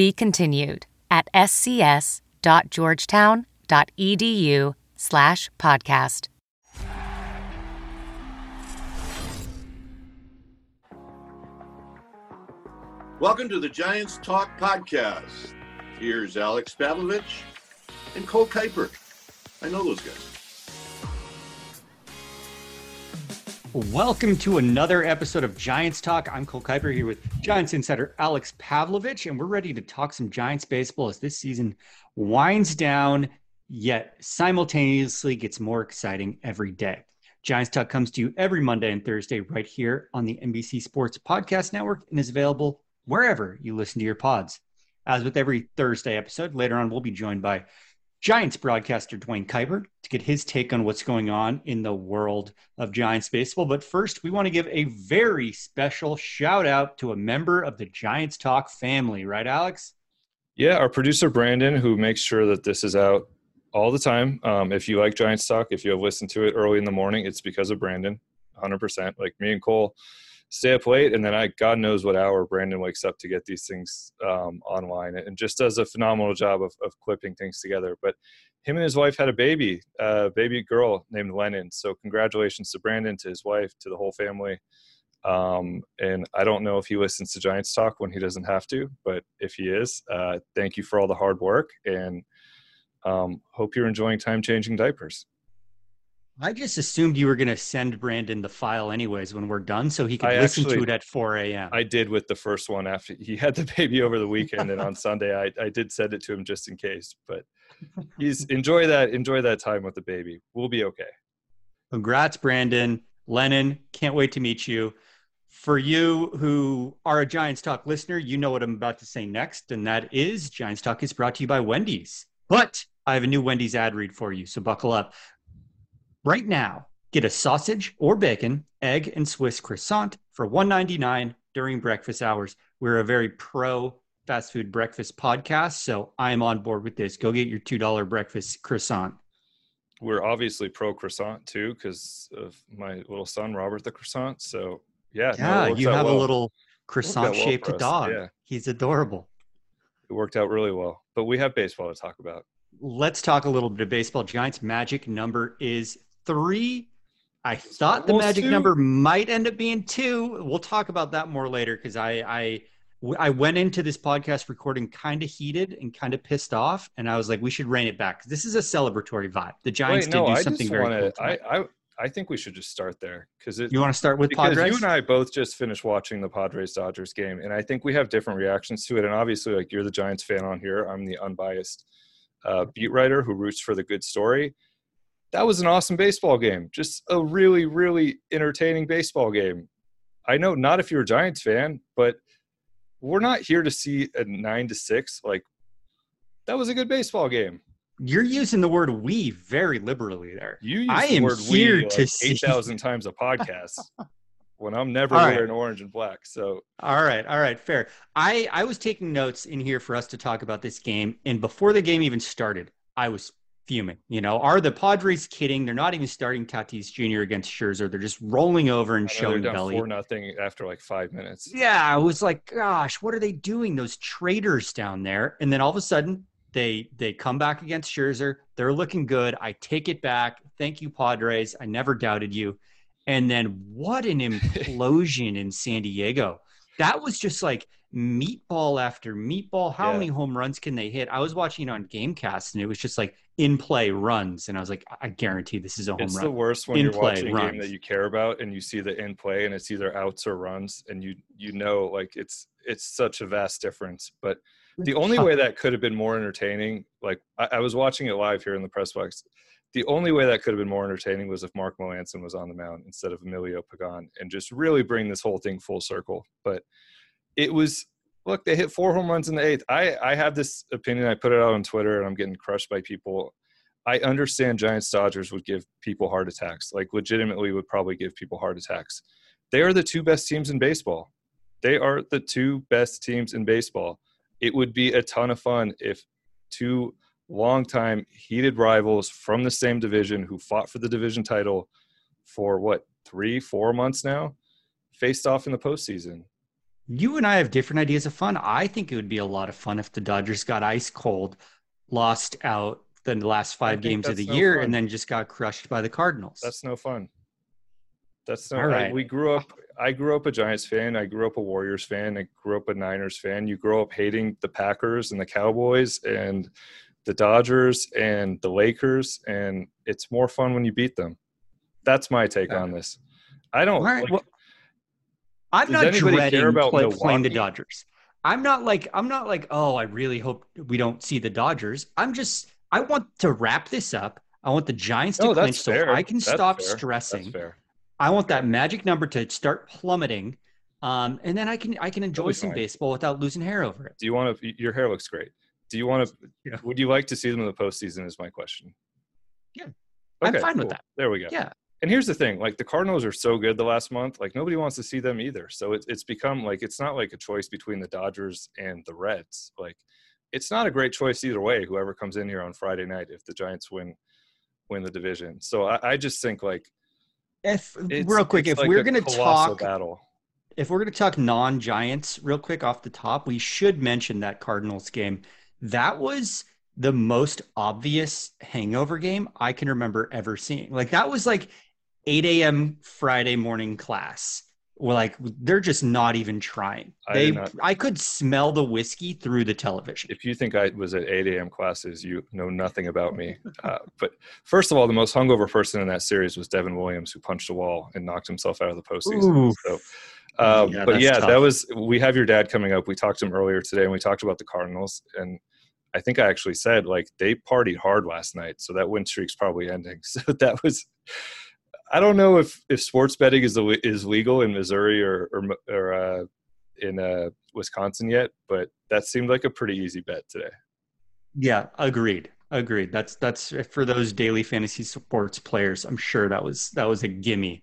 Be continued at scs.georgetown.edu slash podcast. Welcome to the Giants Talk podcast. Here's Alex Pavlovich and Cole Kuiper. I know those guys. Welcome to another episode of Giants Talk. I'm Cole Kuiper here with Giants insider Alex Pavlovich, and we're ready to talk some Giants baseball as this season winds down, yet simultaneously gets more exciting every day. Giants Talk comes to you every Monday and Thursday right here on the NBC Sports Podcast Network and is available wherever you listen to your pods. As with every Thursday episode, later on we'll be joined by Giants broadcaster Duane Kuiper to get his take on what's going on in the world of Giants baseball. But first, we want to give a very special shout out to a member of the Giants Talk family, right, Alex? Yeah, our producer Brandon, who makes sure that this is out all the time. Um, if you like Giants Talk, if you have listened to it early in the morning, it's because of Brandon, 100%. Like me and Cole stay up late and then i god knows what hour brandon wakes up to get these things um, online and just does a phenomenal job of, of clipping things together. But him and his wife had a baby a baby girl named lennon. So congratulations to brandon to his wife to the whole family. Um, and i don't know if he listens to giants talk when he doesn't have to but if he is uh, thank you for all the hard work and um, hope you're enjoying time changing diapers I just assumed you were going to send Brandon the file anyways when we're done, so he could I listen actually- to it at 4 a.m. I did with the first one after he had the baby over the weekend, and on Sunday I, I did send it to him just in case. But he's enjoy that enjoy that time with the baby. We'll be okay. Congrats, Brandon. Lennon, can't wait to meet you. For you who are a Giants Talk listener, you know what I'm about to say next, and that is Giants Talk is brought to you by Wendy's. But I have a new Wendy's ad read for you, so buckle up. Right now, get a sausage or bacon, egg, and Swiss croissant for $1.99 during breakfast hours. We're a very pro fast food breakfast podcast, so I'm on board with this. Go get your $2 breakfast croissant. We're obviously pro croissant too because of my little son Robert the croissant. So yeah, no, Yeah, works you have a little croissant shaped us, dog. yeah. He's adorable. It worked out really well. But we have baseball to talk about. Let's talk a little bit of baseball. Giants magic number is three. I thought the magic two. number might end up being two. We'll talk about that more later because I, I I went into this podcast recording kind of heated and kind of pissed off, and I was like, we should rein it back. This is a celebratory vibe. The Giants Wait, did do I something very want cool. to. I, tonight. I I think we should just start there because you want to start with because Padres? you and I both just finished watching the Padres Dodgers game, and I think we have different reactions to it. And obviously, like you're the Giants fan on here, I'm the unbiased uh, beat writer who roots for the good story. That was an awesome baseball game, just a really, really entertaining baseball game. I know not if you're a Giants fan, but we're not here to see a nine to six. Like that was a good baseball game. You're using the word "we" very liberally there. You I the am word here to like see- eight thousand times a podcast when I'm never All right. wearing orange and black. So All right, all right, fair. I I was taking notes in here for us to talk about this game, and before the game even started, I was fuming. You know, are the Padres kidding? They're not even starting Tatis Jr. against Scherzer. They're just rolling over and showing down belly. four nothing after like five minutes. Yeah, I was like, gosh, what are they doing? Those traitors down there. And then all of a sudden, they they come back against Scherzer. They're looking good. I take it back. Thank you, Padres. I never doubted you. And then what an implosion in San Diego. That was just like meatball after meatball. How Yeah. many home runs can they hit? I was watching it on Gamecast and it was just like in play runs. And I was like, I guarantee this is a home It's run. the worst when In you're play, watching a game that you care about and you see the in play and it's either outs or runs and you you know like it's it's such a vast difference. But the only way that could have been more entertaining, like I, I was watching it live here in the press box. The only way that could have been more entertaining was if Mark Melancon was on the mound instead of Emilio Pagan and just really bring this whole thing full circle. But it was look, they hit four home runs in the eighth. I I have this opinion. I put it out on Twitter, and I'm getting crushed by people. I understand Giants Dodgers would give people heart attacks. Like legitimately, would probably give people heart attacks. They are the two best teams in baseball. They are the two best teams in baseball. It would be a ton of fun if two longtime heated rivals from the same division who fought for the division title for what three, four months now, faced off in the postseason. You and I have different ideas of fun. I think it would be a lot of fun if the Dodgers got ice cold, lost out the last five games of the no year, fun. and then just got crushed by the Cardinals. That's no fun. That's no. All I- right. we grew up. I grew up a Giants fan. I grew up a Warriors fan. I grew up a Niners fan. You grow up hating the Packers and the Cowboys and the Dodgers and the Lakers, and it's more fun when you beat them. That's my take Yeah. on this. I don't. All right. like, well, I'm does not dreading about play, playing the Dodgers. I'm not like I'm not like oh I really hope we don't see the Dodgers. I'm just I want to wrap this up. I want the Giants to no, clinch so. I can That's stop fair. stressing. I want that magic number to start plummeting, um, and then I can I can enjoy some fine. baseball without losing hair over it. Do you want to? Your hair looks great. Do you want to? Yeah. Would you like to see them in the postseason? Is my question. Yeah. I'm fine with that. There we go. Yeah. And here's the thing: like the Cardinals are so good the last month, like nobody wants to see them either. So it's it's become like it's not like a choice between the Dodgers and the Reds. Like it's not a great choice either way. Whoever comes in here on Friday night, if the Giants win win the division, so I, I just think like If real quick, if like we're gonna talk battle. if we're going to talk non-giants real quick off the top we should mention that cardinals game that was the most obvious hangover game i can remember ever seeing like that was like 8 a.m friday morning class Well, like they're just not even trying I they not- i could smell the whiskey through the television if you think I was at 8 a.m. classes, you know nothing about me. Uh, but first of all, the most hungover person in that series was Devin Williams, who punched a wall and knocked himself out of the postseason. Oof. So, uh, Yeah, but yeah, tough. that was. We have your dad coming up. We talked to him earlier today, and we talked about the Cardinals. And I think I actually said like they partied hard last night, so that win streak's probably ending. So that was. I don't know if if sports betting is is legal in Missouri or or, or uh, in uh, Wisconsin yet, but that seemed like a pretty easy bet today. Yeah, agreed. Agreed. That's that's for those daily fantasy sports players. I'm sure that was that was a gimme.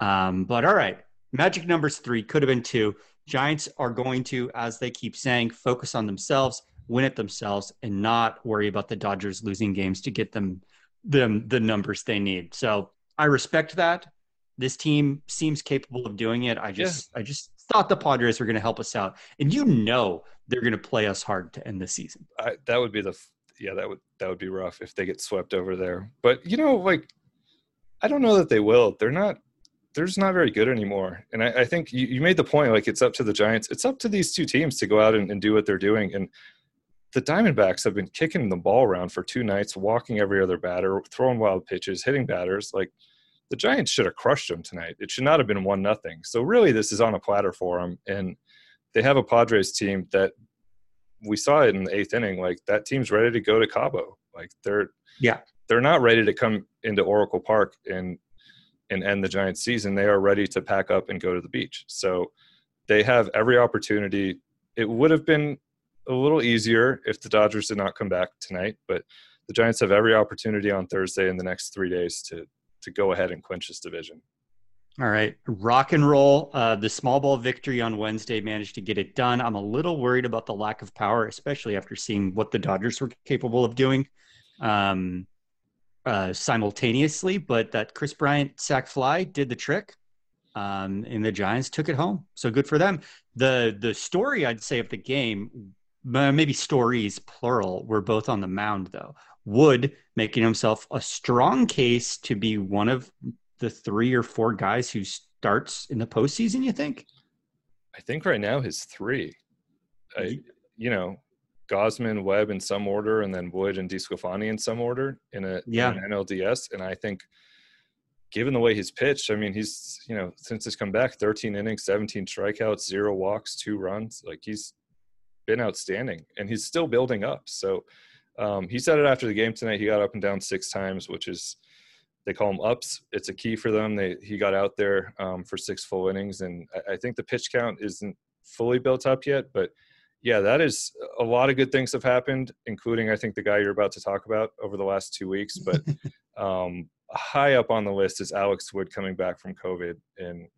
Um, but all right, magic numbers three could have been two. Giants are going to, as they keep saying, focus on themselves, win it themselves, and not worry about the Dodgers losing games to get them them the numbers they need. So I respect that. This team seems capable of doing it. I just I just thought the Padres were going to help us out, and you know they're going to play us hard to end the season. I, that would be the yeah that would that would be rough if they get swept over there. But you know, like I don't know that they will. They're not. They're just not very good anymore. And I, I think you, you made the point. Like it's up to the Giants. It's up to these two teams to go out and, and do what they're doing. And the Diamondbacks have been kicking the ball around for two nights, walking every other batter, throwing wild pitches, hitting batters. Like the Giants should have crushed them tonight. It should not have been one nothing. So really, this is on a platter for them. And they have a Padres team that we saw it in the eighth inning. Like that team's ready to go to Cabo. Like they're Yeah. they're not ready to come into Oracle Park and and end the Giants season. They are ready to pack up and go to the beach. So they have every opportunity. It would have been a little easier if the Dodgers did not come back tonight, but the Giants have every opportunity on Thursday in the next three days to to go ahead and clinch this division. All right, rock and roll. Uh, the small ball victory on Wednesday managed to get it done. I'm a little worried about the lack of power, especially after seeing what the Dodgers were capable of doing um, uh, simultaneously. But that Kris Bryant sack fly did the trick, um, and the Giants took it home. So good for them. the The story I'd say of the game, maybe stories plural, were both on the mound though. Wood making himself a strong case to be one of the three or four guys who starts in the postseason? You think? I think right now his three. I, you know, Gausman, Webb in some order, and then Wood and DeSclafani in some order in a in Yeah. an NLDS. And I think, given the way he's pitched, I mean, he's you know since he's come back, 13 innings, 17 strikeouts, zero walks, two runs. Like he's been outstanding, and he's still building up. So um, he said it after the game tonight. He got up and down six times, which is they call them ups. It's a key for them. They he got out there um, for six full innings, and I, I think the pitch count isn't fully built up yet, but yeah, that is a lot of good things have happened, including I think the guy you're about to talk about over the last two weeks. But um, high up on the list is Alex Wood coming back from COVID and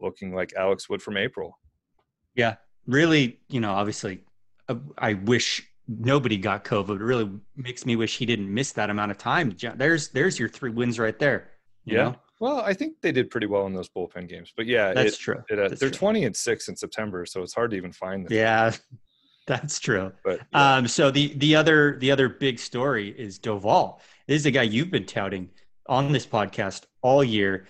looking like Alex Wood from April. Yeah, really, you know, obviously, I wish nobody got COVID. It really makes me wish he didn't miss that amount of time. There's there's your three wins right there. yeah. Know? Well, I think they did pretty well in those bullpen games, but yeah, that's it, true. It, uh, that's they're true. 20 and six in September, so it's hard to even find them. Yeah, that's true. But yeah. Um, so the the other the other big story is Doval. This is a guy you've been touting on this podcast all year.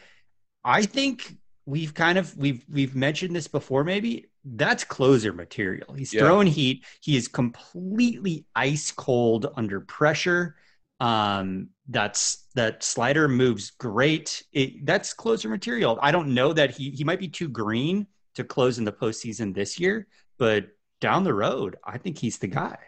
I think we've kind of we've we've mentioned this before. Maybe that's closer material. He's Yeah. throwing heat. He is completely ice cold under pressure. Um, that's that slider moves great. It, that's closer material. I don't know that he he might be too green to close in the postseason this year, but down the road, I think he's the guy.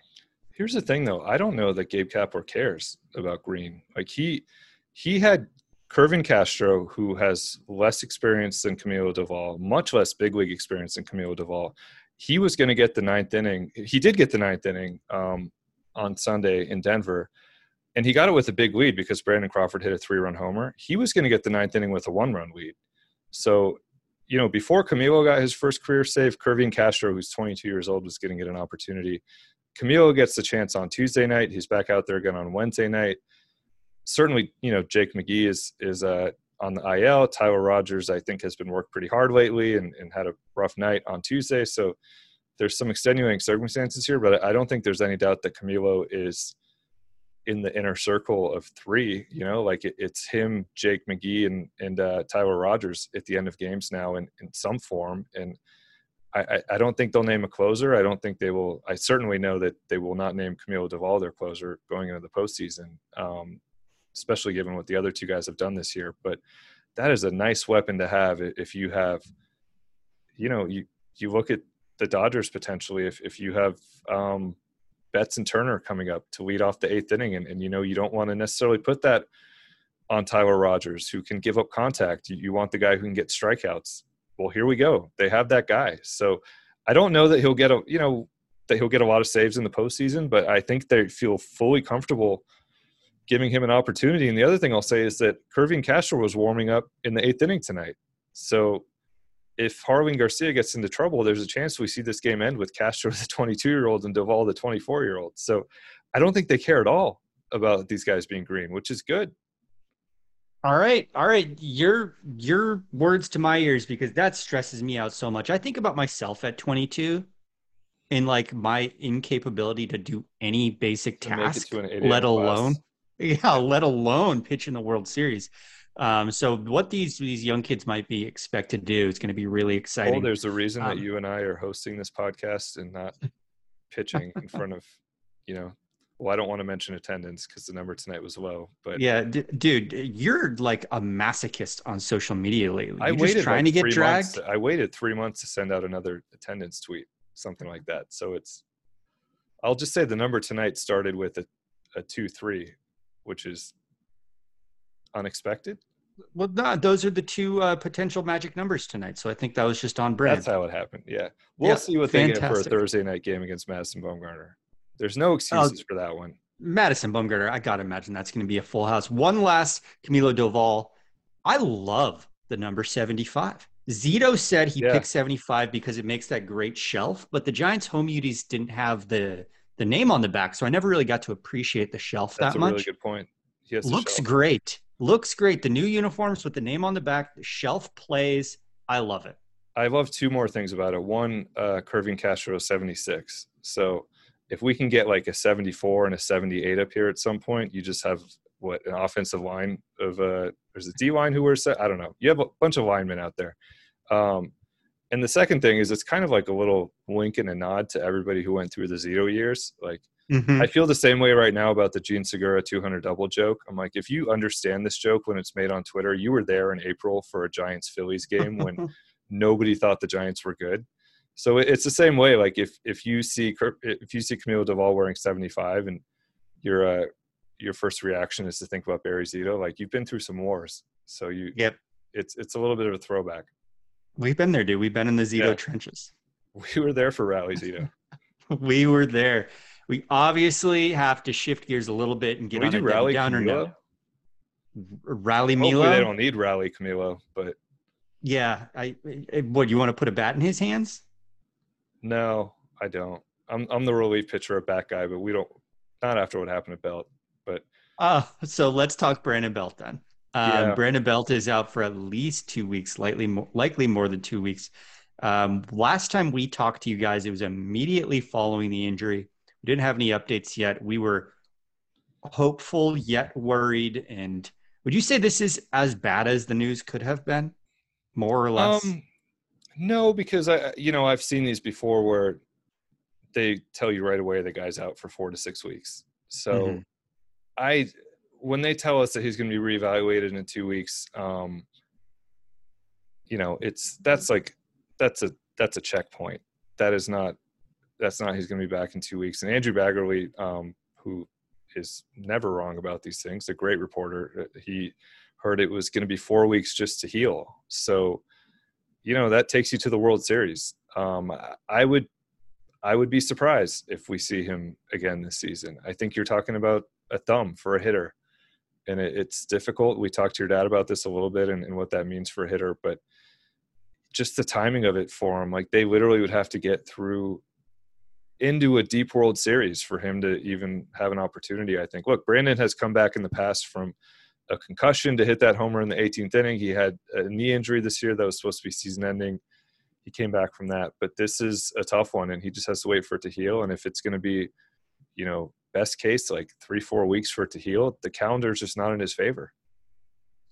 Here's the thing, though. I don't know that Gabe Kapler cares about Green. Like he he had Kervin Castro, who has less experience than Camilo Doval, much less big league experience than Camilo Doval. He was going to get the ninth inning. He did get the ninth inning um, on Sunday in Denver, and he got it with a big lead because Brandon Crawford hit a three-run homer. He was going to get the ninth inning with a one-run lead. So, you know, before Camilo got his first career save, Kervin Castro, who's 22 years old, was going to get an opportunity. Camilo gets the chance on Tuesday night. He's back out there again on Wednesday night. Certainly, you know, Jake McGee is is uh, on the IL. Tyler Rogers, I think, has been worked pretty hard lately and, and had a rough night on Tuesday. So there's some extenuating circumstances here, but I don't think there's any doubt that Camilo is in the inner circle of three. You know, like it, it's him, Jake McGee, and and uh, Tyler Rogers at the end of games now in in some form. And I, I, don't think they'll name a closer. I don't think they will. I certainly know that they will not name Camilo Doval their closer going into the postseason, um, especially given what the other two guys have done this year. But that is a nice weapon to have if you have, you know, you you look at the Dodgers potentially if if you have um, Betts and Turner coming up to lead off the eighth inning, and, and you know you don't want to necessarily put that on Tyler Rogers, who can give up contact. You, you want the guy who can get strikeouts. Well, here we go. They have that guy. So I don't know that he'll get a you know that he'll get a lot of saves in the postseason, but I think they feel fully comfortable giving him an opportunity. And the other thing I'll say is that Kervin Castro was warming up in the eighth inning tonight. So if Jarlin Garcia gets into trouble, there's a chance we see this game end with Castro, the 22 year old, and Doval, the 24 year old. So I don't think they care at all about these guys being green, which is good. All right, all right. Your your words to my ears because that stresses me out so much. I think about myself at 22 and like my incapability to do any basic task, to an 8 let alone class. Yeah, let alone pitch in the World Series. Um, so what these these young kids might be expected to do is going to be really Oh, exciting. there's a reason Um, that you and I are hosting this podcast and not pitching in front of, you know, well, I don't want to mention attendance because the number tonight was low, but yeah, d- dude, you're like a masochist on social media lately. I You're waited just trying like to get dragged. months. I waited three months to send out another attendance tweet, something like that. So it's, I'll just say the number tonight started with a, a two three, which is unexpected. Well, no, those are the two uh, potential magic numbers tonight. So I think that was just on brand. That's how it happened. Yeah, we'll Yeah, see what they get for a. Thursday night game against Madison Bumgarner. There's no excuses for that one. Madison Bumgarner, I gotta imagine that's going to be a full house. One last Camilo Doval. I love the number 75. Zito said he Yeah. picked 75 because it makes that great shelf, but the Giants home unis didn't have the the name on the back, so I never really got to appreciate the shelf That's that much. That's a really good point. Yes, Looks great. Looks great. The new uniforms with the name on the back, the shelf plays. I love it. I love two more things about it. One, uh, Kervin Castro 76. So if we can get like a 74 and a 78 up here at some point, you just have what an offensive line of uh there's a D line who wears that. I don't know. You have a bunch of linemen out there. Um, and the second thing is it's kind of like a little wink and a nod to everybody who went through the Zito years. Like Mhm. I feel the same way right now about the Jean Segura 200 double joke. I'm like, if you understand this joke when it's made on Twitter, you were there in April for a Giants Phillies game when nobody thought the Giants were good. So it's the same way. Like if if you see if you see Camilo Doval wearing 75 and your uh, your first reaction is to think about Barry Zito, like you've been through some wars. So you Yep. it's it's a little bit of a throwback. We've been there, dude. We've been in the Zito Yeah. trenches. We were there for Rally Zito. we were there. We obviously have to shift gears a little bit and get Can we on do a rally downer Camilo? note. Rally Hopefully Milo. they don't need rally Camilo, but Yeah, I. I- What you want to put a bat in his hands? no, I don't. I'm I'm the relief pitcher at bat guy, but we don't. Not after what happened at Belt. Uh, so let's talk Brandon Belt then. Um, Yeah. Brandon Belt is out for at least two weeks, likely more, likely more than two weeks. Um, last time we talked to you guys, it was immediately following the injury. We didn't have any updates yet. We were hopeful yet worried. And would you say this is as bad as the news could have been, more or less? Um, no, because I, you know, I've seen these before where they tell you right away the guy's out for four to six weeks. So, Mhm. I, when they tell us that he's going to be reevaluated in two weeks, um, you know, it's that's like that's a that's a checkpoint. That is not that's not he's going to be back in two weeks. And Andrew Baggarly, um, who is never wrong about these things, a great reporter, uh, he heard it was going to be four weeks just to heal. So, you know, that takes you to the World Series. Um, I- I would, I would be surprised if we see him again this season. I think you're talking about a thumb for a hitter, and it, it's difficult. We talked to your dad about this a little bit and, and what that means for a hitter, but just the timing of it for him, like they literally would have to get through into a deep World Series for him to even have an opportunity. I think. Look, Brandon has come back in the past from a concussion to hit that homer in the 18th inning. He had a knee injury this year that was supposed to be season ending. He came back from that, but this is a tough one, and he just has to wait for it to heal. And if it's going to be, you know, best case like three four weeks for it to heal, the calendar is just not in his favor.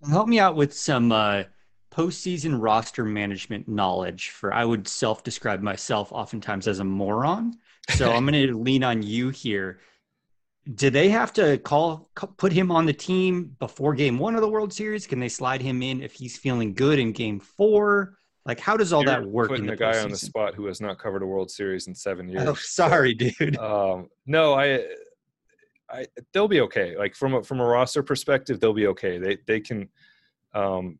Help me out with some uh, postseason roster management knowledge. For I would self-describe myself oftentimes as a moron, so I'm going to lean on you here. Do they have to call put him on the team before Game One of the World Series? Can they slide him in if he's feeling good in Game Four? Like, how does all You're that work? Putting in the a guy on the spot who has not covered a World Series in seven years. Oh, sorry, dude. um, no, I, I, they'll be okay. Like from a, from a roster perspective, they'll be okay. They they can, um,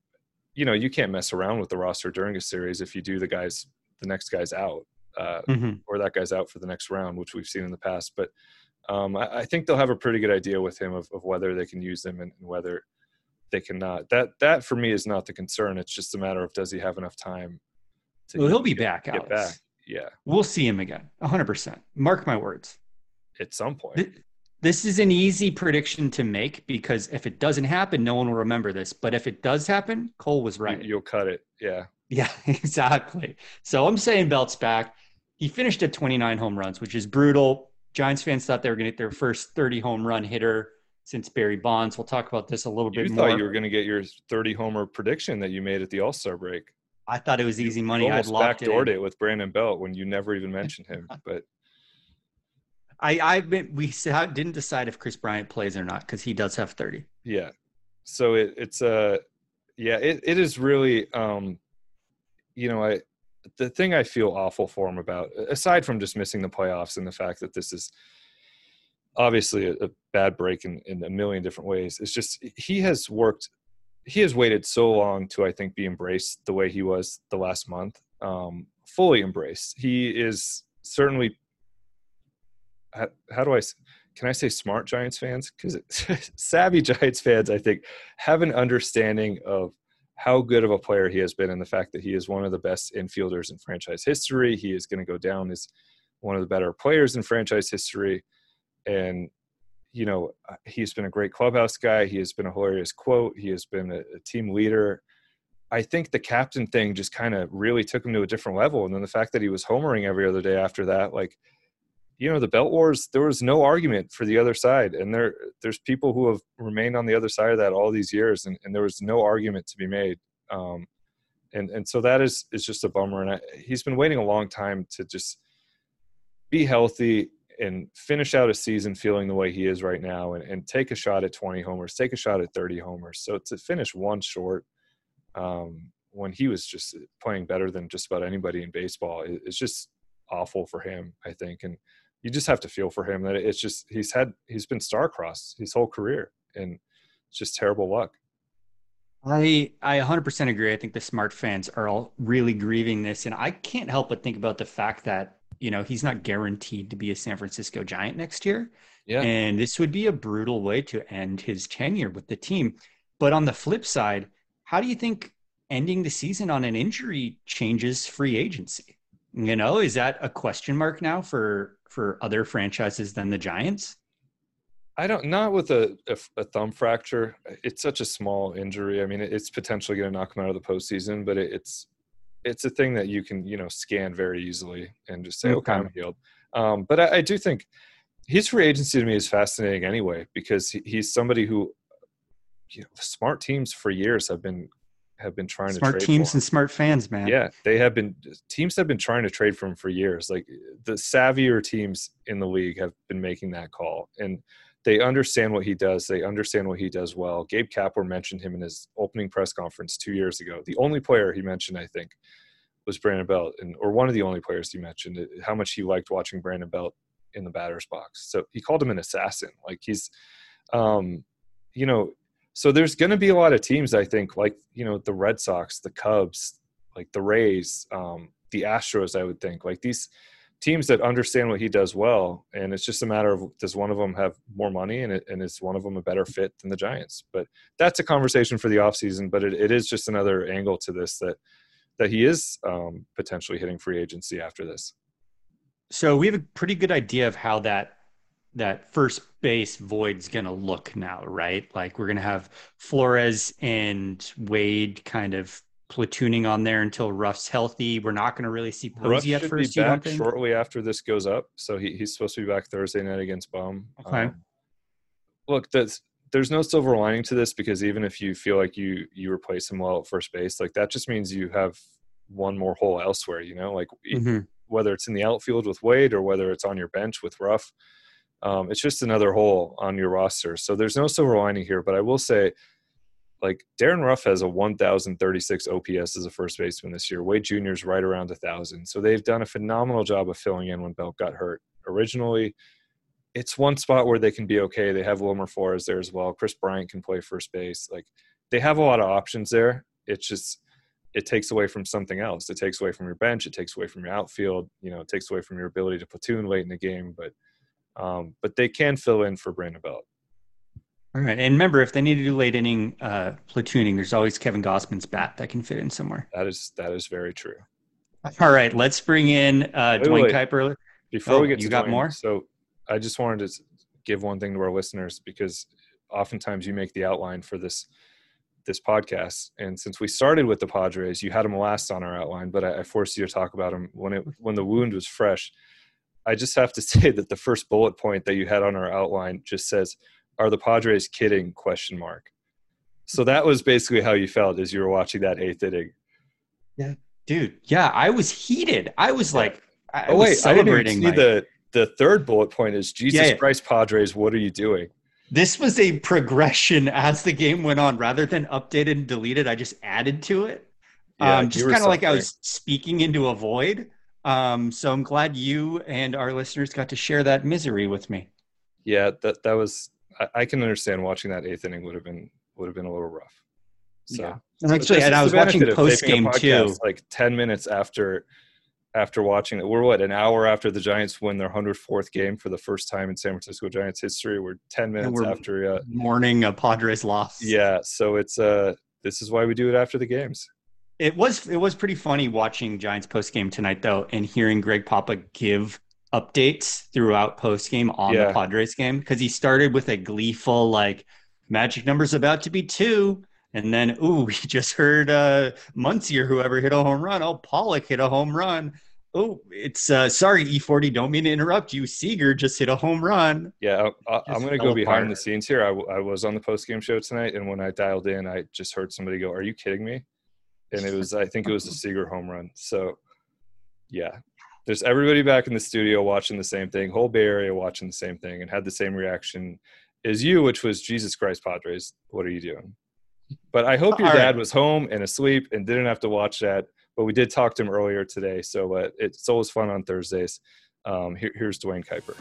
you know, you can't mess around with the roster during a series if you do the guys, the next guy's out, uh, Mhm. or that guy's out for the next round, which we've seen in the past. But um, I, I think they'll have a pretty good idea with him of, of whether they can use him and, and whether they cannot. That that for me is not the concern. It's just a matter of does he have enough time to Well, he'll be get- back, get Alex. back. Yeah, We'll see him again, 100. percent Mark my words. at some point. Th- This is an easy prediction to make because if it doesn't happen, no one will remember this. But if it does happen, Cole was right. You, will cut it. Yeah. Yeah, exactly. So I'm saying Belt's back. He finished at 29 home runs, which is brutal. Giants fans thought they were going to get their first 30 home run hitter since Barry Bonds. We'll talk about this a little You bit more. you thought you were going to get your 30 homer prediction that you made at the All Star break. I thought it was easy money. Almost locked it. backdoored in. it, with Brandon Belt when you never even mentioned him. But I, I've been. We didn't decide if Kris Bryant plays or not because he does have 30. yeah, so it, it's a yeah, it, it is really um, you know, I the thing I feel awful for him about, aside from just missing the playoffs and the fact that this is obviously a, a bad break in, in a million different ways, it's just he has worked, he has waited so long to I think be embraced the way he was the last month, um, fully embraced. He is certainly. How, do I Can I say smart Giants fans? Because savvy Giants fans, I think, have an understanding of how good of a player he has been and the fact that he is one of the best infielders in franchise history. He is going to go down as one of the better players in franchise history. And, you know, uh, he's been a great clubhouse guy. He has been a hilarious quote. He has been a, a team leader. I think the captain thing just kind of really took him to a different level. And then the fact that he was homering every other day after that, like, you know, the belt wars, there was no argument for the other side. And there there's people who have remained on the other side of that all these years and, and there was no argument to be made. Um, and and so that is is just a bummer. And I, he's been waiting a long time to just be healthy and finish out a season feeling the way he is right now and, and take a shot at 20 homers, take a shot at 30 homers. So to finish one short um, when he was just playing better than just about anybody in baseball, it, it's just awful for him, I think. And you just have to feel for him that it's just he's had he's been star-crossed his whole career and it's just terrible luck. I I 100% agree. I think the smart fans are all really grieving this, and I can't help but think about the fact that you know, he's not guaranteed to be a San Francisco Giant next year. Yeah. And this would be a brutal way to end his tenure with the team. But on the flip side, how do you think ending the season on an injury changes free agency? You know, is that a question mark now for for other franchises than the Giants? I don't not with a, a, a thumb fracture. It's such a small injury. I mean, it's potentially going to knock him out of the postseason, but it, it's it's a thing that you can you know scan very easily and just say, okay, I'm healed. Um, but I, I, do think his free agency to me is fascinating anyway because he, he's somebody who you know, smart teams for years have been have been trying smart to smart teams and smart fans, man. Yeah, they have been teams have been trying to trade for him for years. Like the savvier teams in the league have been making that call and they understand what he does. They understand what he does well. Gabe Kapler mentioned him in his opening press conference two years ago. The only player he mentioned, I think, was Brandon Belt, and or one of the only players he mentioned uh, how much he liked watching Brandon Belt in the batter's box. So he called him an assassin. Like he's, um, you know, so there's going to be a lot of teams I think, like you know, the Red Sox, the Cubs, like the Rays, um, the Astros. I would think like these teams that understand what he does well, and it's just a matter of does one of them have more money and, it, and is one of them a better fit than the Giants? But that's a conversation for the offseason. But it, it is just another angle to this that that he is um, potentially hitting free agency after this. So we have a pretty good idea of how that that first base void's going to look now, right? Like we're going to have Flores and Wade kind of platooning on there until Ruf's healthy. We're not going to really see Posey Ruf at first. Be back shortly after this goes up, so he, he's supposed to be back Thursday night against Bum. Okay. Um, look, that's there's no silver lining to this because even if you feel like you you replace him well at first base, like that just means you have one more hole elsewhere. You know, like mm-hmm. whether it's in the outfield with Wade or whether it's on your bench with Ruf. Um, it's just another hole on your roster. So there's no silver lining here. But I will say, like Darin Ruf has a 1,036 OPS as a first baseman this year. Wade is right around a thousand. So they've done a phenomenal job of filling in when Belt got hurt. Originally, it's one spot where they can be okay. They have Wilmer Flores there as well. Kris Bryant can play first base. Like they have a lot of options there. It's just it takes away from something else. It takes away from your bench. It takes away from your outfield. You know, it takes away from your ability to platoon late in the game. But um, but they can fill in for Brandon Belt. All right, and remember, if they need to do late inning uh, platooning, there's always Kevin Gausman's bat that can fit in somewhere. That is that is very true. All right, let's bring in uh, wait, Duane wait. Kuiper. Before oh, we get, you got more. So I just wanted to give one thing to our listeners because oftentimes you make the outline for this this podcast, and since we started with the Padres, you had them last on our outline, but I, I forced you to talk about them when it when the wound was fresh. I just have to say that the first bullet point that you had on our outline just says are the Padres kidding? Question mark. So that was basically how you felt as you were watching that eighth inning. Yeah, dude. Yeah, I was heated. I was like, I oh wait, celebrating. I didn't see my... the the third bullet point is Jesus yeah, yeah. Christ, Padres, what are you doing? This was a progression as the game went on. Rather than updated and deleted, I just added to it. Yeah, um, just kind of like I was speaking into a void. Um, so I'm glad you and our listeners got to share that misery with me. Yeah, that that was I, I, can understand watching that eighth inning would have been would have been a little rough. So yeah. and actually, and I was watching post game too, like ten minutes after after watching it. We're what an hour after the Giants win their hundred fourth game for the first time in San Francisco Giants history. We're ten minutes we're after uh, mourning a Padres loss. Yeah, so it's uh this is why we do it after the games. It was it was pretty funny watching Giants post game tonight though, and hearing Greg Papa give updates throughout post game on yeah. the Padres game because he started with a gleeful like magic number's about to be two. And then, ooh, we just heard uh Muncy or whoever hit a home run. Oh, Pollock hit a home run. Oh, it's uh sorry, E40, don't mean to interrupt you. Seager just hit a home run. Yeah, I, am going to go behind apart. the scenes here. I, I was on the post game show tonight, and when I dialed in, I just heard somebody go, Are you kidding me? And it was, I think it was a Seager home run. So, yeah, there's everybody back in the studio watching the same thing, whole Bay Area watching the same thing, and had the same reaction as you, which was Jesus Christ, Padres, what are you doing? But I hope your All dad right. was home and asleep and didn't have to watch that. But we did talk to him earlier today, so uh, it's always fun on Thursdays. Um, here, here's Duane Kuiper.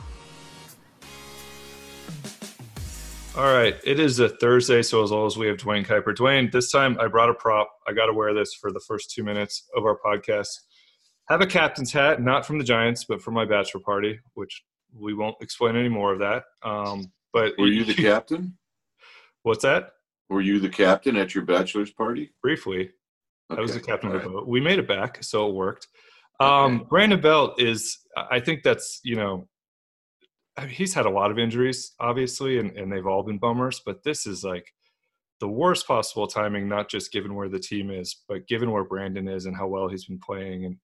All right, it is a Thursday, so as always, we have Duane Kuiper. Duane, this time I brought a prop. I got to wear this for the first two minutes of our podcast have a captain's hat, not from the Giants, but for my bachelor party, which we won't explain any more of that. Um, but Were you the captain? What's that? Were you the captain at your bachelor's party? Briefly, I was the captain all of the boat. We made it back, so it worked. Um, Okay. Brandon Belt is, I think that's, you know, I mean, he's had a lot of injuries, obviously, and, and they've all been bummers, but this is like the worst possible timing, not just given where the team is, but given where Brandon is and how well he's been playing. And,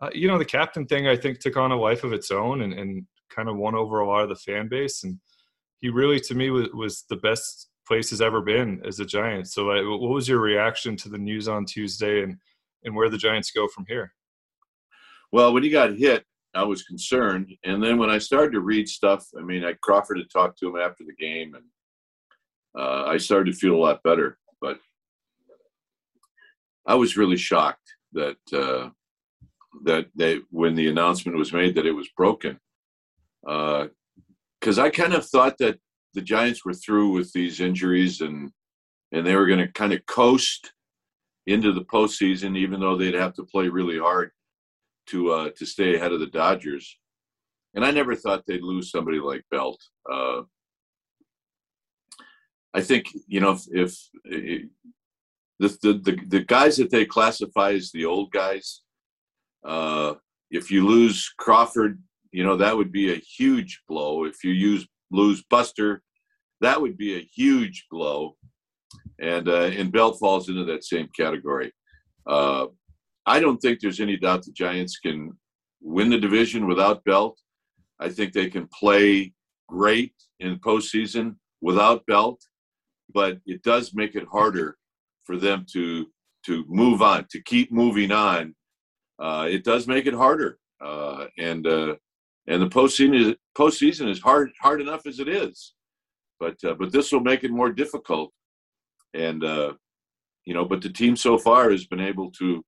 uh, you know, the captain thing, I think, took on a life of its own and, and kind of won over a lot of the fan base. And he really, to me, was, was the best place has ever been as a Giant. So, uh, what was your reaction to the news on Tuesday and, and where the Giants go from here? Well, when he got hit, I was concerned, and then when I started to read stuff, I mean, I Crawford had talked to him after the game, and uh, I started to feel a lot better. But I was really shocked that uh, that they when the announcement was made that it was broken, because I kind of thought that the Giants were through with these injuries and and they were going to kind of coast into the postseason, even though they'd have to play really hard to uh, to stay ahead of the Dodgers. And I never thought they'd lose somebody like Belt. Uh, I think you know if, if eh, the, the the guys that they classify as the old guys, uh, if you lose Crawford, you know that would be a huge blow. If you use lose Buster, that would be a huge blow. And uh, and Belt falls into that same category. Uh, I don't think there's any doubt the Giants can win the division without Belt. I think they can play great in postseason without Belt, but it does make it harder for them to to move on, to keep moving on. Uh, it does make it harder, uh, and uh, and the postseason is postseason is hard hard enough as it is, but uh, but this will make it more difficult, and uh, you know, but the team so far has been able to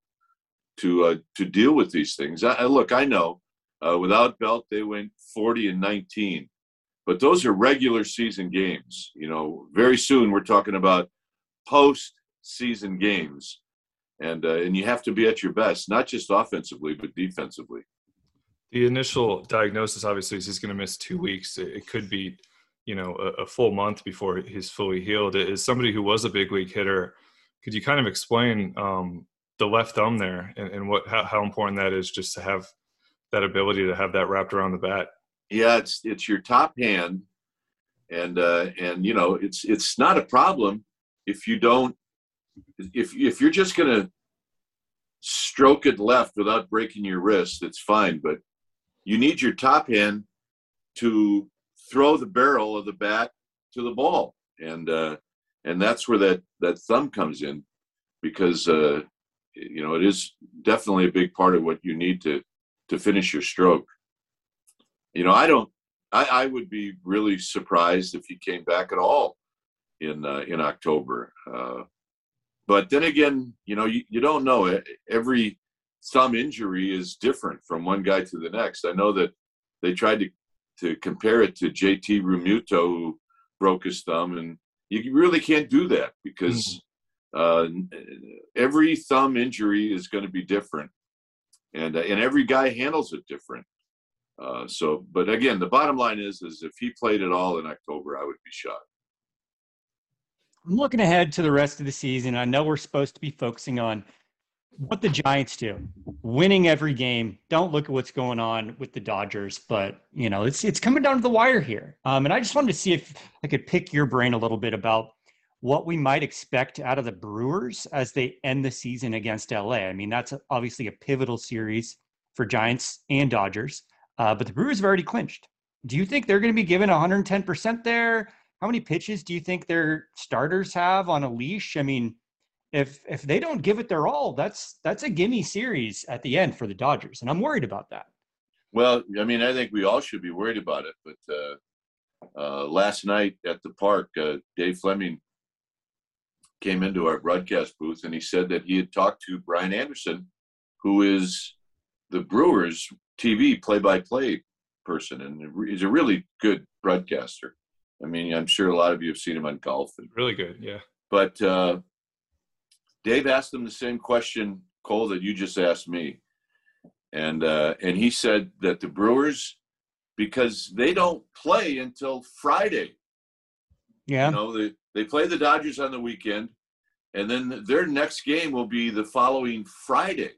to uh, to deal with these things. I, I look, I know uh, without Belt they went 40 and 19, but those are regular season games. You know, very soon we're talking about post season games, and uh, and you have to be at your best, not just offensively but defensively. The initial diagnosis, obviously, is he's going to miss two weeks. It, could be, you know, a, a full month before he's fully healed. As somebody who was a big league hitter, could you kind of explain um, the left thumb there and, and what how, how important that is just to have that ability to have that wrapped around the bat? Yeah, it's it's your top hand, and uh, and you know it's it's not a problem if you don't if if you're just gonna stroke it left without breaking your wrist, it's fine. But you need your top hand to throw the barrel of the bat to the ball, and uh, and that's where that that thumb comes in, because uh, you know it is definitely a big part of what you need to to finish your stroke. You know, I don't. I, I would be really surprised if he came back at all in uh, in October. Uh, but then again, you know, you, you don't know. Every thumb injury is different from one guy to the next. I know that they tried to to compare it to JT Realmuto, who broke his thumb, and you really can't do that because uh, every thumb injury is going to be different, and uh, and every guy handles it different. Uh, so, but again, the bottom line is, is if he played at all in October, I would be shocked. I'm looking ahead to the rest of the season. I know we're supposed to be focusing on what the Giants do, winning every game. Don't look at what's going on with the Dodgers, but you know it's it's coming down to the wire here. Um, and I just wanted to see if I could pick your brain a little bit about what we might expect out of the Brewers as they end the season against LA. I mean, that's obviously a pivotal series for Giants and Dodgers, uh, but the Brewers have already clinched. Do you think they're going to be given 110% there? How many pitches do you think their starters have on a leash? I mean, if if they don't give it their all, that's that's a gimme series at the end for the Dodgers, and I'm worried about that. Well, I mean, I think we all should be worried about it. But uh, uh, last night at the park, uh, Dave Fleming came into our broadcast booth and he said that he had talked to Brian Anderson, who is the Brewers TV play-by-play person, and he's a really good broadcaster. I mean, I'm sure a lot of you have seen him on golf. And, Really good, yeah. but uh, Dave asked him the same question, Cole, that you just asked me. and uh, and he said that the Brewers, because they don't play until Friday. Yeah. You know, they they play the Dodgers on the weekend, and then their next game will be the following Friday.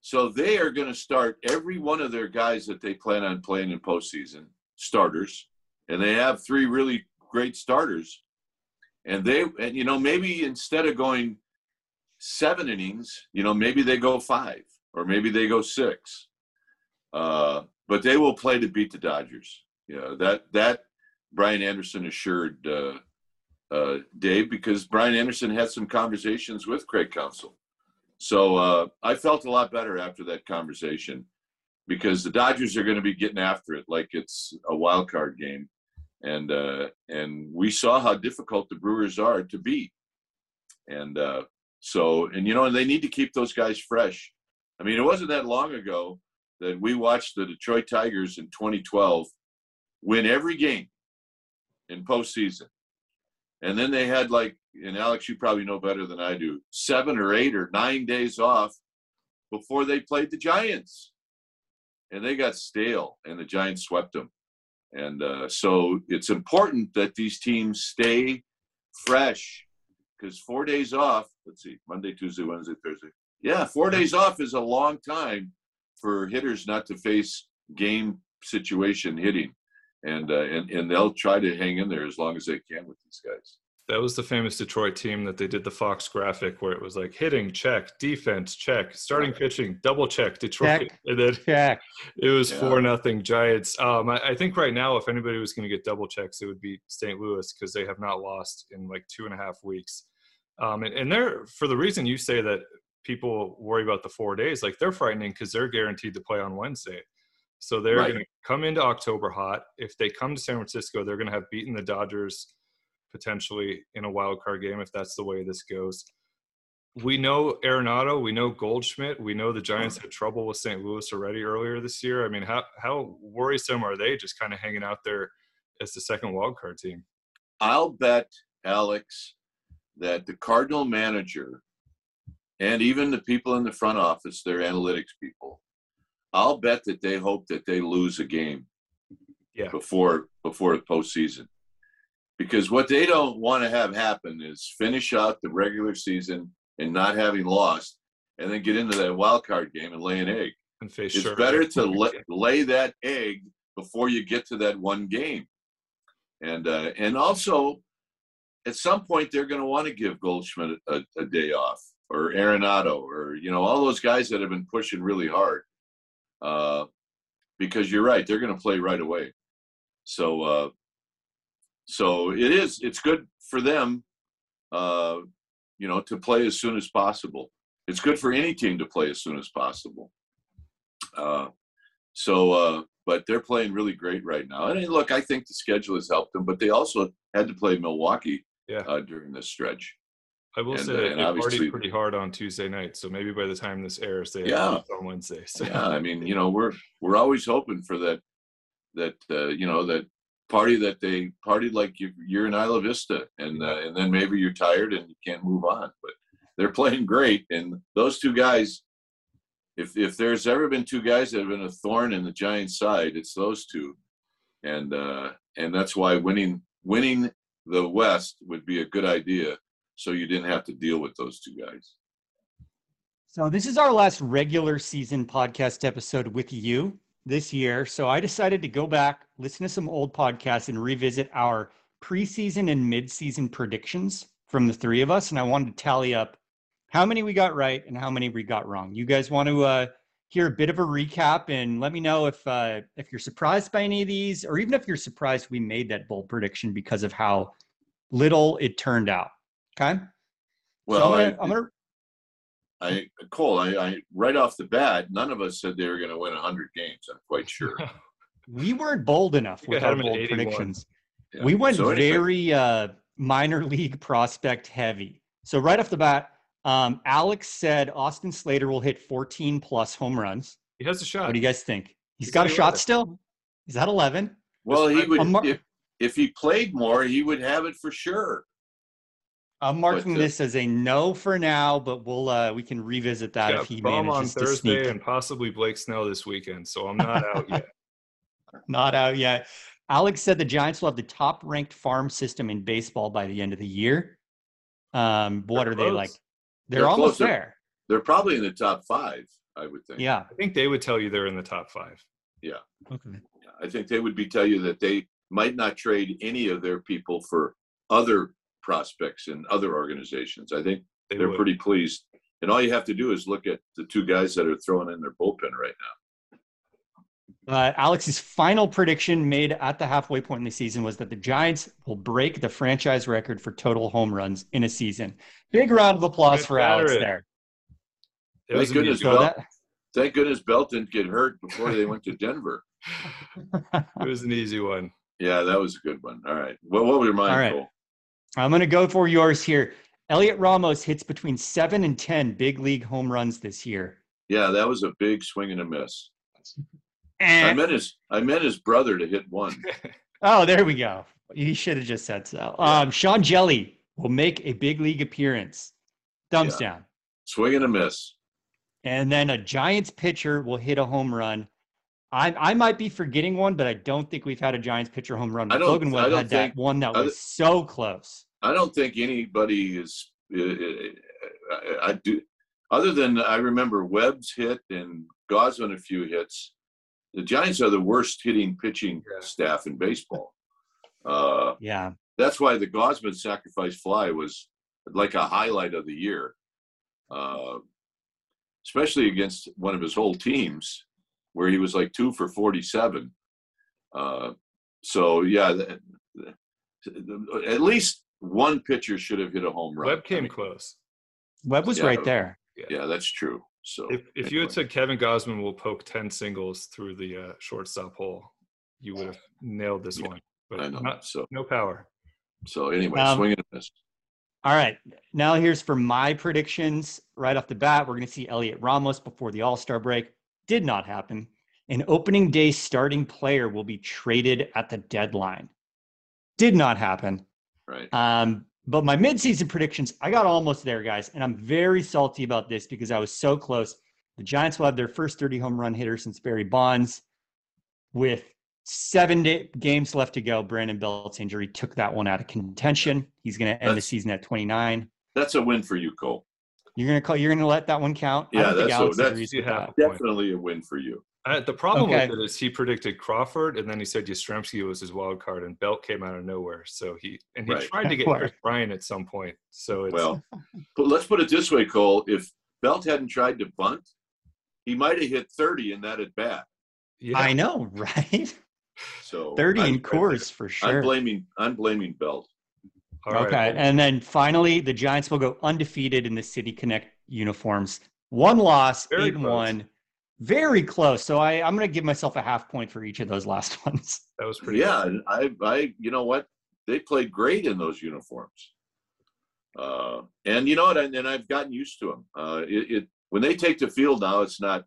So they are going to start every one of their guys that they plan on playing in postseason starters, and they have three really great starters. And they, and you know, maybe instead of going seven innings, you know, maybe they go five or maybe they go six. Uh, but they will play to beat the Dodgers. Know, that that Brian Anderson assured uh, uh, Dave because Brian Anderson had some conversations with Craig Counsell. So uh, I felt a lot better after that conversation because the Dodgers are going to be getting after it like it's a wild card game, and uh, and we saw how difficult the Brewers are to beat, and uh, so and you know and they need to keep those guys fresh. I mean, it wasn't that long ago that we watched the Detroit Tigers in 2012 win every game in postseason. And then they had like, and Alex, you probably know better than I do, seven or eight or nine days off before they played the Giants. And they got stale, and the Giants swept them. And uh, so it's important that these teams stay fresh because four days off, let's see, Monday, Tuesday, Wednesday, Thursday. Yeah, four days off is a long time for hitters not to face game situation hitting and uh, and and they'll try to hang in there as long as they can with these guys. That was the famous Detroit team that they did the Fox graphic where it was like hitting check, defense check, starting pitching double check Detroit, check, and then check. it was Yeah. four nothing Giants. Um, I, I think right now, if anybody was going to get double checks, it would be St. Louis because they have not lost in like two and a half weeks. Um, and, and they're for the reason you say that people worry about the four days, like they're frightening because they're guaranteed to play on Wednesday. So they're Right. going to come into October hot. If they come to San Francisco, they're going to have beaten the Dodgers potentially in a wild card game if that's the way this goes. We know Arenado, we know Goldschmidt, we know the uh-huh. Giants had trouble with St. Louis already earlier this year. I mean, how how worrisome are they just kind of hanging out there as the second wild card team? I'll bet Alex that the Cardinal manager and even the people in the front office, their analytics people, I'll bet that they hope that they lose a game Yeah. before before the postseason. Because what they don't want to have happen is finish out the regular season and not having lost, and then get into that wild card game and lay an egg. And face It's Scherzer. better to lay, lay that egg before you get to that one game, and uh, and also at some point they're going to want to give Goldschmidt a, a day off or Arenado or you know all those guys that have been pushing really hard, uh, because you're right they're going to play right away. So uh, so it is it's good for them, uh, you know, to play as soon as possible. It's good for any team to play as soon as possible. Uh, so, uh, but they're playing really great right now. And look, I think the schedule has helped them, but they also had to play Milwaukee Yeah. uh, during this stretch. I will and, say uh, and partied pretty hard on Tuesday night, so maybe by the time this airs, they Yeah. on Wednesday. So Yeah, I mean, you know, we're we're always hoping for that that uh, you know that party that they partied like you, you're in Isla Vista, and uh, and then maybe you're tired and you can't move on. But they're playing great, and those two guys. If if there's ever been two guys that have been a thorn in the Giants' side, it's those two, and uh, and that's why winning winning the West would be a good idea, so you didn't have to deal with those two guys. So this is our last regular season podcast episode with you this year. So I decided to go back, listen to some old podcasts, and revisit our preseason and midseason predictions from the three of us. And I wanted to tally up how many we got right and how many we got wrong. You guys want to uh, hear a bit of a recap and let me know if uh, if you're surprised by any of these, or even if you're surprised we made that bold prediction because of how little it turned out. Okay. Well, so I'm I- gonna, I'm gonna I Cole, I, I right off the bat, none of us said they were going to win hundred games. I'm quite sure. we weren't bold enough with our bold predictions. Yeah. We went So anyway, very uh, minor league prospect heavy. So right off the bat, um, Alex said Austin Slater will hit 14 plus home runs. he has a shot. What do you guys think? He's He's got a shot 11. still. Is that 11? Well, he would mar- if if he played more, he would have it for sure. I'm marking But, uh, this as a no for now, but we'll uh we can revisit that Got if he Bum on manages to Thursday sneak and possibly Blake Snell this weekend, so I'm not out yet. not out yet. Alex said the Giants will have the top ranked farm system in baseball by the end of the year. Um, what They're are they like? They're, They're almost closer. there. They're probably in the top five, I would think. Yeah. I think they would tell you they're in the top five. Yeah. Okay. I think they would be tell you that they might not trade any of their people for other prospects in other organizations. I think They they're would. pretty pleased. And all you have to do is look at the two guys that are throwing in their bullpen right now. Uh, Alex's final prediction made at the halfway point in the season was that the Giants will break the franchise record for total home runs in a season. Big round of applause Get for Alex better. there. It Thank goodness easy So Well, one. that, Thank goodness Belt didn't get hurt before they went to Denver. It was an easy one. Yeah, that was a good one. All right. Well, what were mine, All right. Cole? I'm going to go for yours here. Heliot Ramos hits between seven and 10 big league home runs this year. Yeah, that was a big swing and a miss. I Eh. meant his I meant his brother to hit one. Oh, there we go. You should have just said so. Um, Sean Hjelle will make a big league appearance. Thumbs down. Swing and a miss. And then a Giants pitcher will hit a home run. I, I might be forgetting one, but I don't think we've had a Giants pitcher home run. I But don't- Logan I Webb don't had that think- one that I was so close. I don't think anybody is. uh, I, I do, other than I remember Webb's hit and Gausman a few hits. The Giants are the worst hitting pitching staff in baseball. Uh, Yeah. that's why the Gausman sacrifice fly was like a highlight of the year, uh, especially against one of his old teams, where he was like two for forty-seven. Uh, so yeah, th- th- at least one pitcher should have hit a home run. Webb I came mean, close. Webb was Yeah. right there. Yeah, that's true. So If, if you had said Kevin Gausman will poke 10 singles through the uh, shortstop hole, you would have nailed this Yeah, one. But I know. not- So no power. so anyway, Um, swing and a miss. All right. Now here's for my predictions. Right off the bat, we're going to see Heliot Ramos before the All Star break. Did not happen. An opening day starting player will be traded at the deadline. Did not happen. Right. Um, but my midseason predictions, I got almost there, guys, and I'm very salty about this because I was so close. The Giants will have their first 30 home run hitter since Barry Bonds. With seven da- games left to go, Brandon Belt's injury took that one out of contention. He's going to end the season at 29. That's a win for you, Cole. You're going to call. You're going to let that one count. Yeah, that's a- Alex that's- agrees you that. Definitely a win for you. Uh, the problem Okay. with it is he predicted Crawford, and then he said Yastrzemski was his wild card, and Belt came out of nowhere. So he and he Right. tried to get Right. Kris Bryant at some point. So it's Well, but let's put it this way, Cole. If Belt hadn't tried to bunt, he might have hit 30 in that at bat. yeah. I know, right? So 30 I'm, in course for sure. I'm blaming I'm blaming Belt. All right. Okay. And then finally, the Giants will go undefeated in the City Connect uniforms. One loss, Very eight and close. one. Very close. So I, I'm going to give myself a half point for each of those last ones. That was pretty. Yeah, and I I you know what? They played great in those uniforms. Uh, and you know what? And, and I've gotten used to them. Uh, it, it when they take the field now, it's not.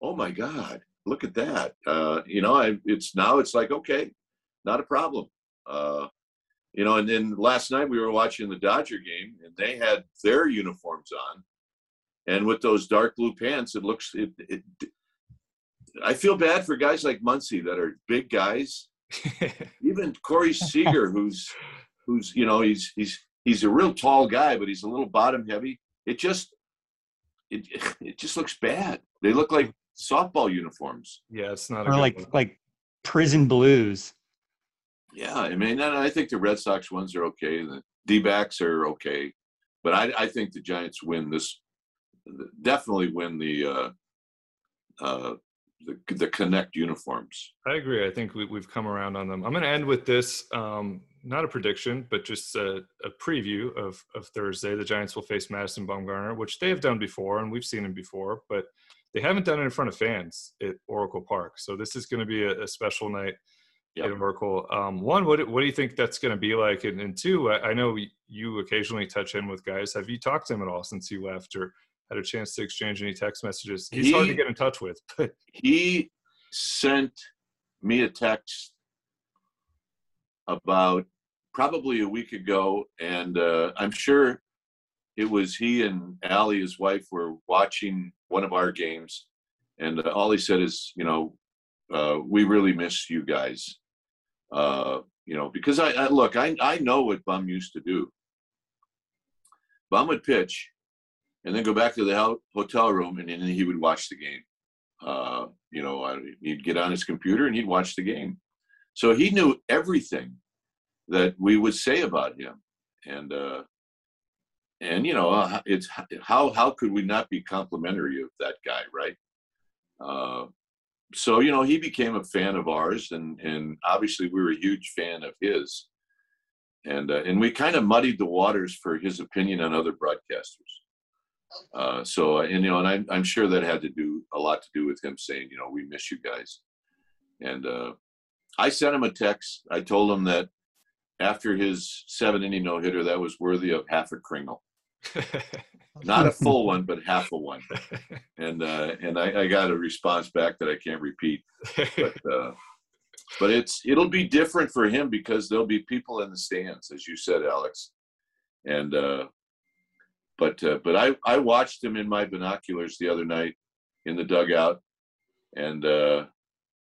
Oh my God! Look at that. Uh, you know, I, it's now it's like okay, not a problem. You know, and then last night we were watching the Dodger game, and they had their uniforms on, and with those dark blue pants, it looks it. it I feel bad for guys like Muncy that are big guys even Corey Seager, who's who's you know he's he's he's a real tall guy, but he's a little bottom heavy. It just it it just looks bad. They look like softball uniforms. yeah, it's not a Or good like one. like prison blues. Yeah, I mean, I think the Red Sox ones are okay. The D backs are okay, but I I think the Giants win this. Definitely win the uh, uh, the the Connect uniforms. I agree. I think we, we've come around on them. I'm going to end with this. Um, not a prediction, but just a, a preview of, of Thursday. The Giants will face Madison Bumgarner, which they have done before, and we've seen him before, but they haven't done it in front of fans at Oracle Park. So this is going to be a, a special night Yep. at Oracle. Um, one, what, what do you think that's going to be like? And, and two, I, I know you occasionally touch in with guys. Have you talked to him at all since he left or had a chance to exchange any text messages? He's hard to get in touch with, but he sent me a text about probably a week ago, and uh, I'm sure it was he and Allie, his wife, were watching one of our games, and uh, all he said is, you know, uh, we really miss you guys. Uh, you know, because I, I look, I I know what Bum used to do. Bum would pitch, and then go back to the hotel room, and then he would watch the game. Uh, you know, he'd get on his computer and he'd watch the game. So he knew everything that we would say about him, and uh, and you know, uh, it's how how could we not be complimentary of that guy, right? Uh, so you know, he became a fan of ours, and and obviously we were a huge fan of his, and uh, and we kind of muddied the waters for his opinion on other broadcasters. Uh, so and you know, and I'm I'm sure that had to do a lot to do with him saying, you know, we miss you guys, and uh, I sent him a text. I told him that after his seven inning no hitter, that was worthy of half a kringle. Not a full one, but half a one. And uh, and I, I, got a response back that I can't repeat. But uh, but it's it'll be different for him because there'll be people in the stands, as you said, Alex. And uh, but uh, but I I watched him in my binoculars the other night in the dugout, and uh,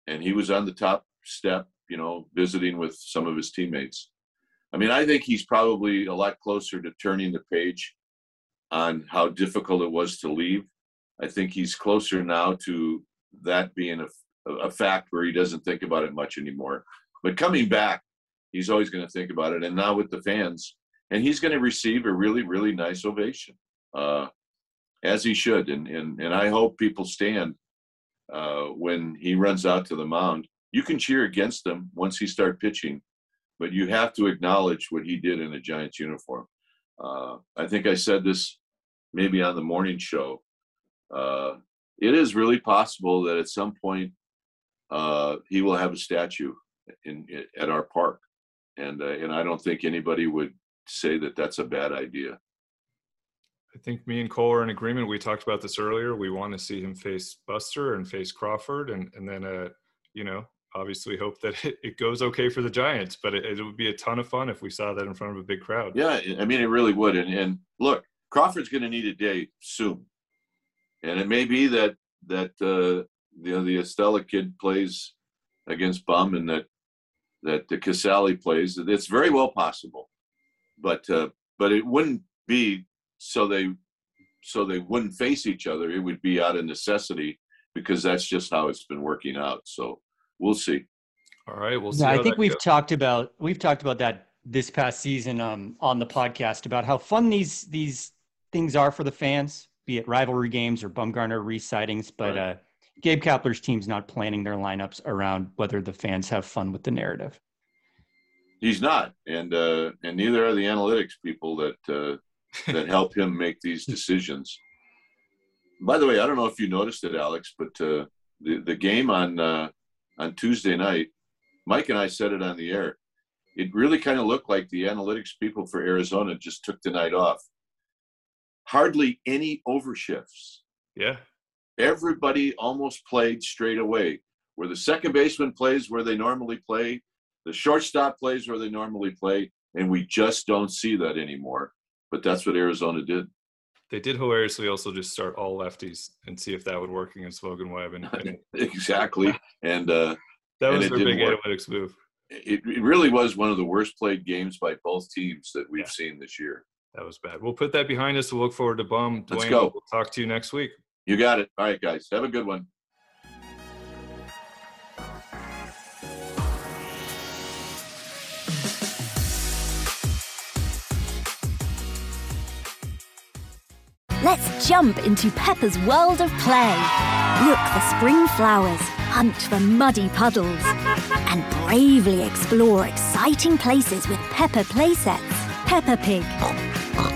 and he was on the top step, you know, visiting with some of his teammates. I mean, I think he's probably a lot closer to turning the page on how difficult it was to leave. I think he's closer now to that being a, a fact where he doesn't think about it much anymore. But coming back, he's always going to think about it. And now with the fans, and he's going to receive a really, really nice ovation, uh, as he should. And, and, and I hope people stand uh, when he runs out to the mound. You can cheer against him once he start pitching, but you have to acknowledge what he did in a Giants uniform. Uh, I think I said this maybe on the morning show. Uh, it is really possible that at some point uh, he will have a statue in, in at our park, and uh, and I don't think anybody would say that that's a bad idea. I think me and Cole are in agreement. We talked about this earlier. We want to see him face Buster and face Crawford, and and then uh, you know, obviously hope that it, it goes okay for the Giants. But it, it, would be a ton of fun if we saw that in front of a big crowd. Yeah, I mean, it really would. And and look, Crawford's going to need a day soon, and it may be that that uh, you know the Estrada kid plays against Bum, and that that the Casali plays. It's very well possible, but uh, but it wouldn't be so they so they wouldn't face each other. It would be out of necessity because that's just how it's been working out. So we'll see. All right, we'll see. Yeah, I think we've goes. talked about we've talked about that this past season um, on the podcast about how fun these these things are for the fans, be it rivalry games or Bumgarner resightings. But right. uh, Gabe Kapler's team's not planning their lineups around whether the fans have fun with the narrative. He's not, and uh, and neither are the analytics people that uh, that help him make these decisions. By the way, I don't know if you noticed it, Alex, but uh, the the game on uh, on Tuesday night, Mike and I said it on the air. It really kind of looked like the analytics people for Arizona just took the night off hardly any overshifts. Yeah. Everybody almost played straight away. Where the second baseman plays where they normally play, the shortstop plays where they normally play, and we just don't see that anymore. But that's what Arizona did. They did hilariously also just start all lefties and see if that would work against Logan Webb. And, and exactly, and uh, that was and their big work. analytics move. It, it really was one of the worst played games by both teams that we've yeah. seen this year. That was bad. We'll put that behind us. We'll look forward to Bum. Duane, Let's go. We'll talk to you next week. You got it. All right, guys. Have a good one. Let's jump into Peppa's world of play. Look for spring flowers, hunt for muddy puddles, and bravely explore exciting places with Peppa playsets. Peppa Pig